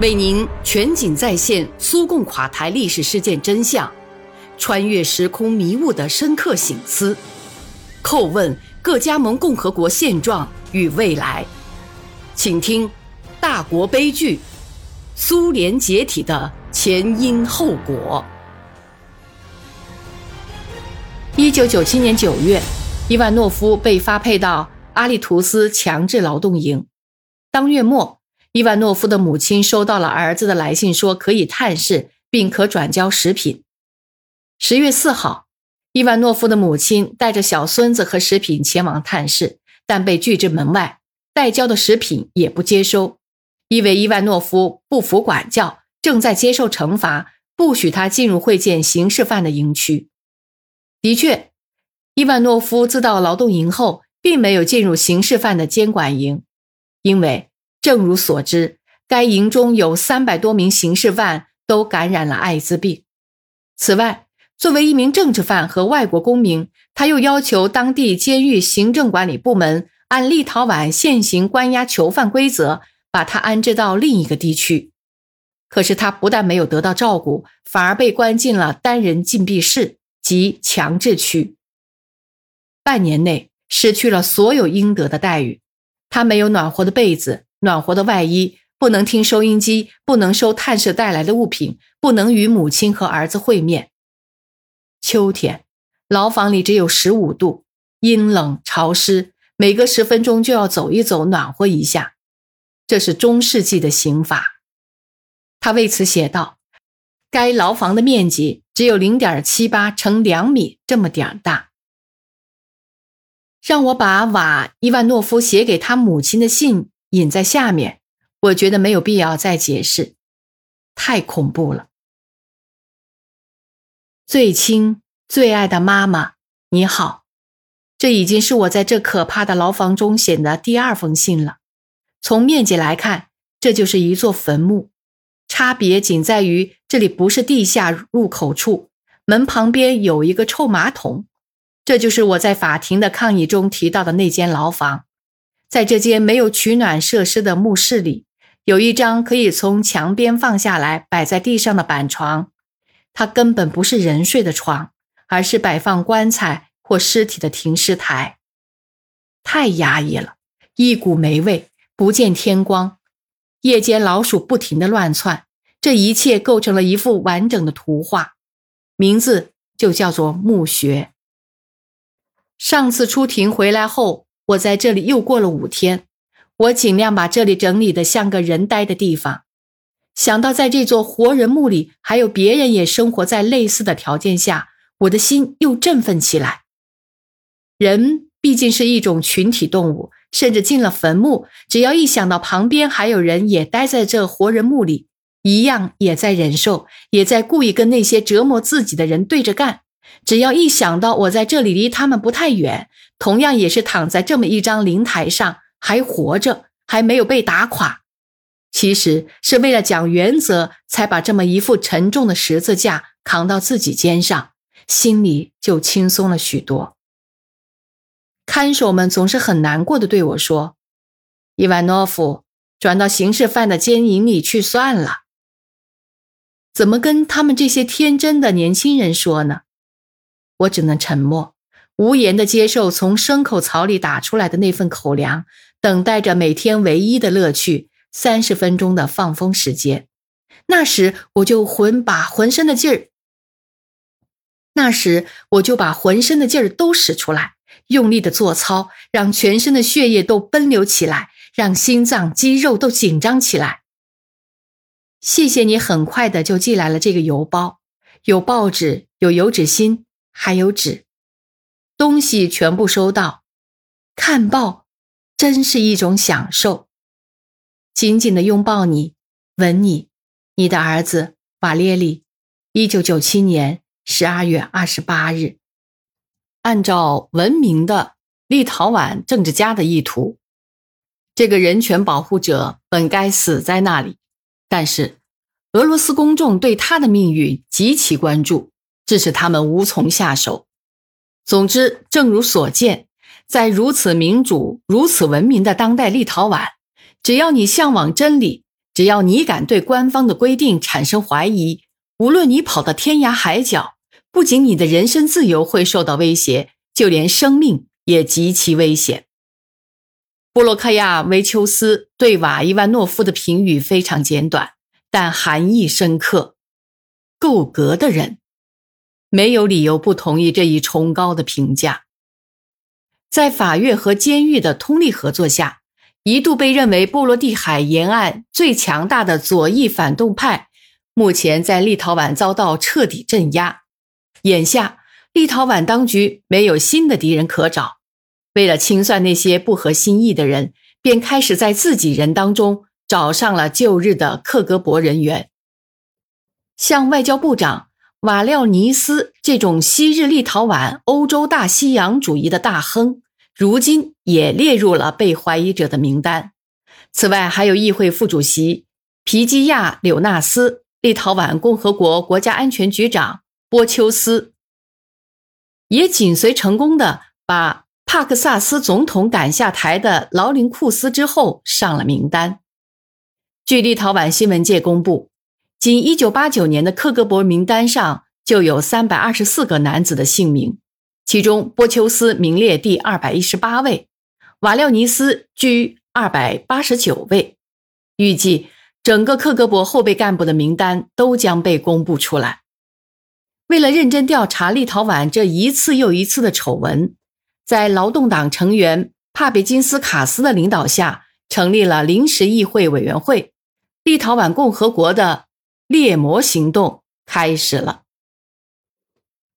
为您全景再现苏共垮台历史事件真相，穿越时空迷雾的深刻醒思，叩问各加盟共和国现状与未来，请听大国悲剧——苏联解体的前因后果。一九九七年九月，伊万诺夫被发配到阿利图斯强制劳动营。当月末。伊万诺夫的母亲收到了儿子的来信，说可以探视，并可转交食品。十月四号，伊万诺夫的母亲带着小孙子和食品前往探视，但被拒之门外，带交的食品也不接收，因为伊万诺夫不服管教，正在接受惩罚，不许他进入会见刑事犯的营区。的确，伊万诺夫自到劳动营后，并没有进入刑事犯的监管营，因为。正如所知，该营中有三百多名刑事犯都感染了艾滋病。此外，作为一名政治犯和外国公民，他又要求当地监狱行政管理部门按立陶宛现行关押囚犯规则，把他安置到另一个地区。可是他不但没有得到照顾，反而被关进了单人禁闭室及强制区。半年内失去了所有应得的待遇，他没有暖和的被子。暖和的外衣，不能听收音机，不能收探视带来的物品，不能与母亲和儿子会面。秋天，牢房里只有十五度，阴冷潮湿，每隔十分钟就要走一走，暖和一下。这是中世纪的刑法。他为此写道：“该牢房的面积只有零点七八乘两米这么点大。”让我把瓦伊万诺夫写给他母亲的信。隐在下面，我觉得没有必要再解释，太恐怖了。最亲最爱的妈妈，你好，这已经是我在这可怕的牢房中写的第二封信了。从面积来看，这就是一座坟墓，差别仅在于这里不是地下入口处，门旁边有一个臭马桶，这就是我在法庭的抗议中提到的那间牢房。在这间没有取暖设施的墓室里，有一张可以从墙边放下来摆在地上的板床。它根本不是人睡的床，而是摆放棺材或尸体的停尸台。太压抑了，一股霉味，不见天光。夜间老鼠不停地乱窜，这一切构成了一幅完整的图画，名字就叫做墓穴。上次出庭回来后。我在这里又过了五天，我尽量把这里整理得像个人呆的地方。想到在这座活人墓里还有别人也生活在类似的条件下，我的心又振奋起来。人毕竟是一种群体动物，甚至进了坟墓，只要一想到旁边还有人也待在这活人墓里，一样也在忍受，也在故意跟那些折磨自己的人对着干。只要一想到我在这里离他们不太远，同样也是躺在这么一张灵台上，还活着，还没有被打垮，其实是为了讲原则，才把这么一副沉重的十字架扛到自己肩上，心里就轻松了许多。看守们总是很难过的对我说：“伊万诺夫转到刑事犯的监营里去算了。”怎么跟他们这些天真的年轻人说呢？我只能沉默，无言的接受从牲口槽里打出来的那份口粮，等待着每天唯一的乐趣——三十分钟的放风时间。那时我就浑把浑身的劲儿，那时我就把浑身的劲儿都使出来，用力的做操，让全身的血液都奔流起来，让心脏肌肉都紧张起来。谢谢你，很快的就寄来了这个邮包，有报纸，有油纸芯。还有纸，东西全部收到。看报真是一种享受。紧紧的拥抱你，吻你，你的儿子瓦列里，一九九七年十二月二十八日。按照文明的立陶宛政治家的意图，这个人权保护者本该死在那里。但是，俄罗斯公众对他的命运极其关注。致使他们无从下手。总之，正如所见，在如此民主、如此文明的当代立陶宛，只要你向往真理，只要你敢对官方的规定产生怀疑，无论你跑到天涯海角，不仅你的人身自由会受到威胁，就连生命也极其危险。布洛克亚维丘斯对瓦伊万诺夫的评语非常简短，但含义深刻。够格的人，没有理由不同意这一崇高的评价。在法院和监狱的通力合作下，一度被认为波罗的海沿岸最强大的左翼反动派，目前在立陶宛遭到彻底镇压。眼下，立陶宛当局没有新的敌人可找，为了清算那些不合心意的人，便开始在自己人当中找上了旧日的克格勃人员，像外交部长瓦廖尼斯这种昔日立陶宛欧洲大西洋主义的大亨。如今也列入了被怀疑者的名单。此外，还有议会副主席皮基亚柳纳斯、立陶宛共和国国家安全局长波丘斯，也紧随成功的把帕克萨斯总统赶下台的劳林库斯之后上了名单。据立陶宛新闻界公布，仅1989年的克格勃名单上就有324个男子的姓名。其中，波丘斯名列第二百一十八位，瓦廖尼斯居二百八十九位。预计整个克格勃后备干部的名单都将被公布出来。为了认真调查立陶宛这一次又一次的丑闻，在劳动党成员帕别金斯卡斯的领导下，成立了临时议会委员会。立陶宛共和国的猎魔行动开始了。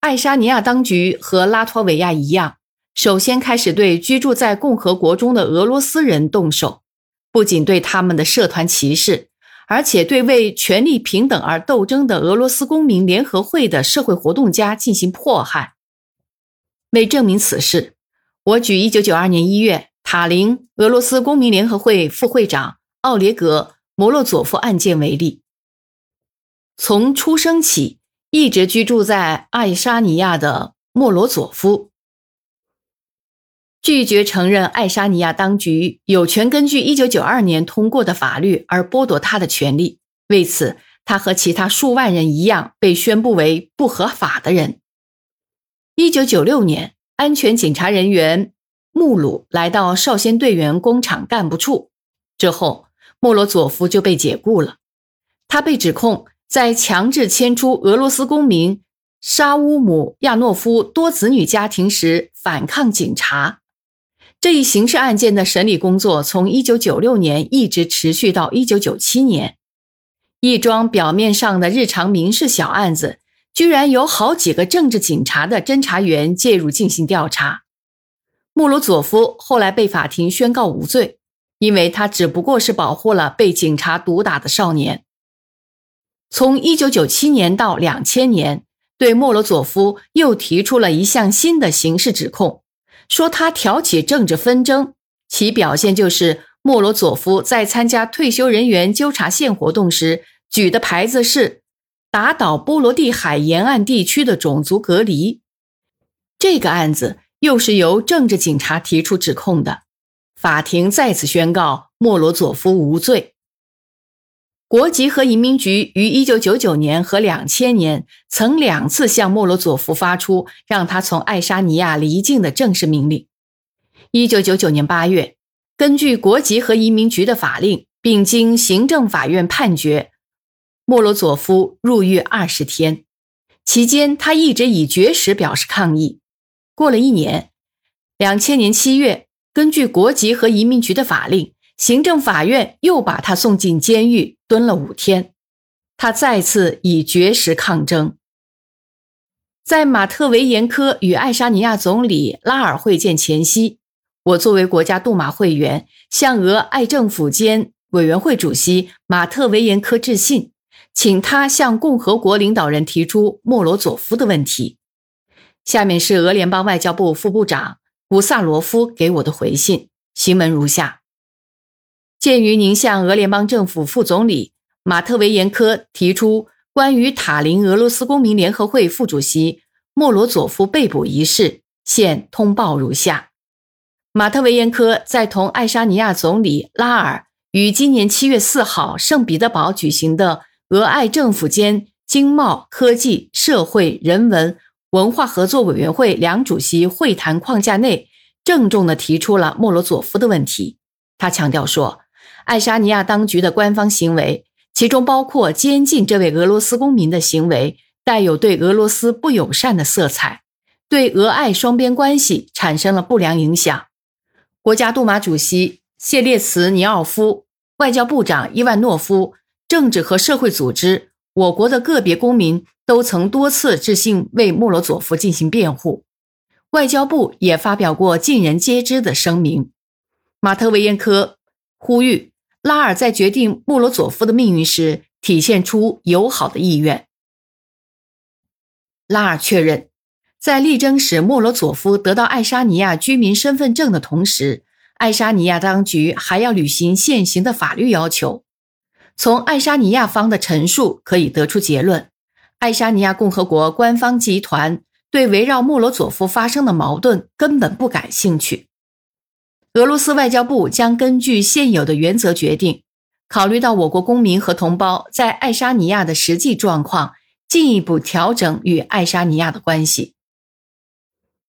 爱沙尼亚当局和拉脱维亚一样，首先开始对居住在共和国中的俄罗斯人动手，不仅对他们的社团歧视，而且对为权力平等而斗争的俄罗斯公民联合会的社会活动家进行迫害。为证明此事，我举1992年1月塔林俄罗斯公民联合会副会长奥列格·摩洛佐夫案件为例。从出生起。一直居住在爱沙尼亚的莫罗佐夫拒绝承认爱沙尼亚当局有权根据1992年通过的法律而剥夺他的权利。为此，他和其他数万人一样被宣布为不合法的人。1996年，安全检查人员穆鲁来到少先队员工厂干部处之后，莫罗佐夫就被解雇了。他被指控。在强制迁出俄罗斯公民沙乌姆亚诺夫多子女家庭时反抗警察，这一刑事案件的审理工作从1996年一直持续到1997年。一桩表面上的日常民事小案子，居然有好几个政治警察的侦查员介入进行调查。穆罗佐夫后来被法庭宣告无罪，因为他只不过是保护了被警察毒打的少年。从1997年到2000年，对莫罗佐夫又提出了一项新的刑事指控，说他挑起政治纷争。其表现就是莫罗佐夫在参加退休人员纠察线活动时举的牌子是“打倒波罗的海沿岸地区的种族隔离”。这个案子又是由政治警察提出指控的，法庭再次宣告莫罗佐夫无罪。国籍和移民局于1999年和2000年曾两次向莫罗佐夫发出让他从爱沙尼亚离境的正式命令。1999年8月，根据国籍和移民局的法令，并经行政法院判决，莫罗佐夫入狱20天。期间，他一直以绝食表示抗议。过了一年，2000年7月，根据国籍和移民局的法令。行政法院又把他送进监狱，蹲了五天。他再次以绝食抗争。在马特维延科与爱沙尼亚总理拉尔会见前夕，我作为国家杜马会员，向俄爱政府间委员会主席马特维延科致信，请他向共和国领导人提出莫罗佐夫的问题。下面是俄联邦外交部副部长古萨罗夫给我的回信，行文如下。鉴于您向俄联邦政府副总理马特维延科提出关于塔林俄罗斯公民联合会副主席莫罗佐夫被捕一事，现通报如下：马特维延科在同爱沙尼亚总理拉尔于今年七月四号圣彼得堡举行的俄爱政府间经贸、科技、社会、人文、文化合作委员会两主席会谈框架内，郑重地提出了莫罗佐夫的问题。他强调说，爱沙尼亚当局的官方行为，其中包括监禁这位俄罗斯公民的行为，带有对俄罗斯不友善的色彩，对俄爱双边关系产生了不良影响。国家杜马主席谢列茨尼奥夫。外交部长伊万诺夫、政治和社会组织、我国的个别公民都曾多次致信为莫罗佐夫进行辩护，外交部也发表过尽人皆知的声明。马特维延科呼吁拉尔在决定莫罗佐夫的命运时体现出友好的意愿。拉尔确认，在力争使莫罗佐夫得到爱沙尼亚居民身份证的同时。爱沙尼亚当局还要履行现行的法律要求。从爱沙尼亚方的陈述可以得出结论：爱沙尼亚共和国官方集团对围绕莫罗佐夫发生的矛盾根本不感兴趣。俄罗斯外交部将根据现有的原则决定，考虑到我国公民和同胞在爱沙尼亚的实际状况，进一步调整与爱沙尼亚的关系。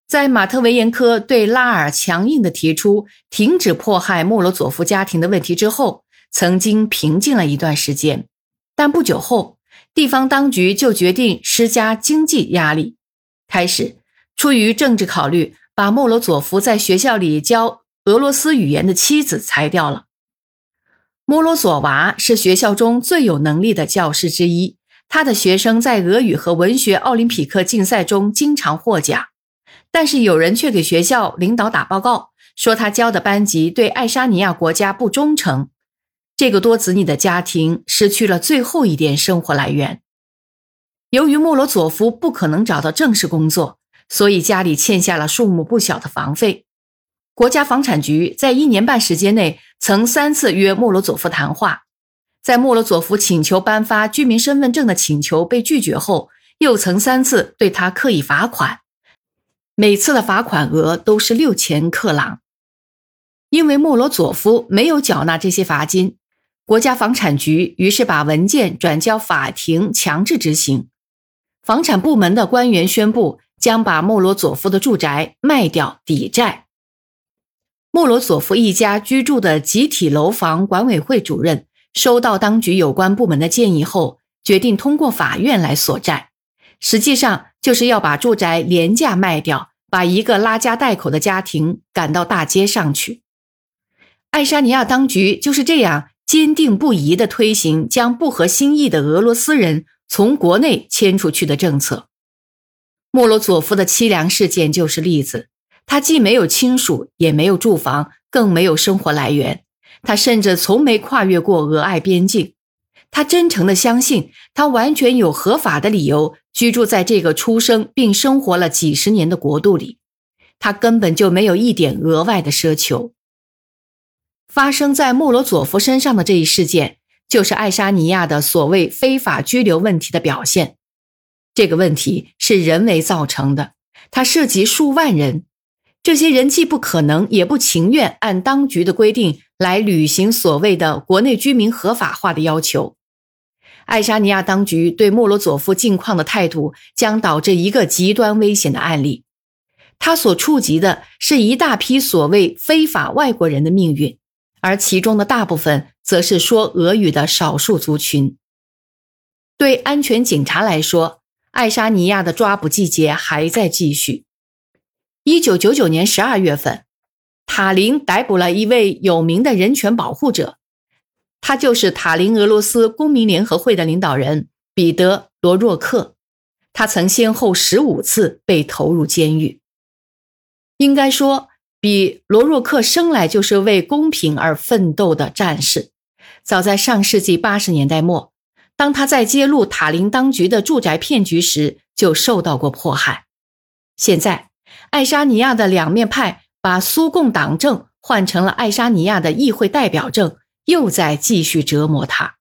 在马特维延科对拉尔强硬地提出停止迫害莫罗佐夫家庭的问题之后，曾经平静了一段时间，但不久后，地方当局就决定施加经济压力，开始出于政治考虑，把莫罗佐夫在学校里教俄罗斯语言的妻子裁掉了。莫罗佐娃是学校中最有能力的教师之一，他的学生在俄语和文学奥林匹克竞赛中经常获奖。但是有人却给学校领导打报告，说他教的班级对爱沙尼亚国家不忠诚。这个多子女的家庭失去了最后一点生活来源。由于莫罗佐夫不可能找到正式工作，所以家里欠下了数目不小的房费。国家房产局在一年半时间内曾三次约莫罗佐夫谈话，在莫罗佐夫请求颁发居民身份证的请求被拒绝后，又曾三次对他刻意罚款。每次的罚款额都是六千克朗，因为莫罗佐夫没有缴纳这些罚金，国家房产局于是把文件转交法庭强制执行。房产部门的官员宣布将把莫罗佐夫的住宅卖掉抵债。莫罗佐夫一家居住的集体楼房管委会主任收到当局有关部门的建议后，决定通过法院来索债。实际上就是要把住宅廉价卖掉，把一个拉家带口的家庭赶到大街上去。爱沙尼亚当局就是这样坚定不移地推行将不合心意的俄罗斯人从国内迁出去的政策。莫罗佐夫的凄凉事件就是例子。他既没有亲属，也没有住房，更没有生活来源。他甚至从没跨越过俄爱边境。他真诚地相信，他完全有合法的理由居住在这个出生并生活了几十年的国度里。他根本就没有一点额外的奢求。发生在莫罗佐夫身上的这一事件，就是爱沙尼亚的所谓非法拘留问题的表现。这个问题是人为造成的，它涉及数万人。这些人既不可能，也不情愿按当局的规定来履行所谓的国内居民合法化的要求。爱沙尼亚当局对莫罗佐夫境况的态度，将导致一个极端危险的案例。他所触及的是一大批所谓非法外国人的命运，而其中的大部分则是说俄语的少数族群。对安全警察来说，爱沙尼亚的抓捕季节还在继续。一九九九年十二月份，塔林逮捕了一位有名的人权保护者。他就是塔林俄罗斯公民联合会的领导人彼得·罗若克，他曾先后十五次被投入监狱。应该说，比罗若克生来就是为公平而奋斗的战士。早在上世纪八十年代末，当他在揭露塔林当局的住宅骗局时，就受到过迫害。现在，爱沙尼亚的两面派把苏共党证换成了爱沙尼亚的议会代表证。又在继续折磨他。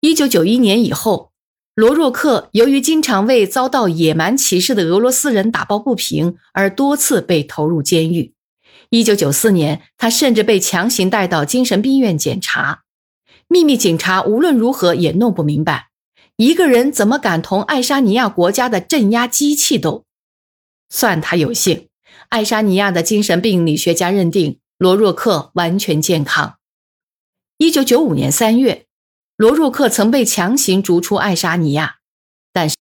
一九九一年以后，罗若克由于经常为遭到野蛮歧视的俄罗斯人打抱不平，而多次被投入监狱。一九九四年，他甚至被强行带到精神病院检查。秘密警察无论如何也弄不明白，一个人怎么敢同爱沙尼亚国家的镇压机器斗？算他有幸，爱沙尼亚的精神病理学家认定罗若克完全健康。一九九五年三月，罗若克曾被强行逐出爱沙尼亚。但是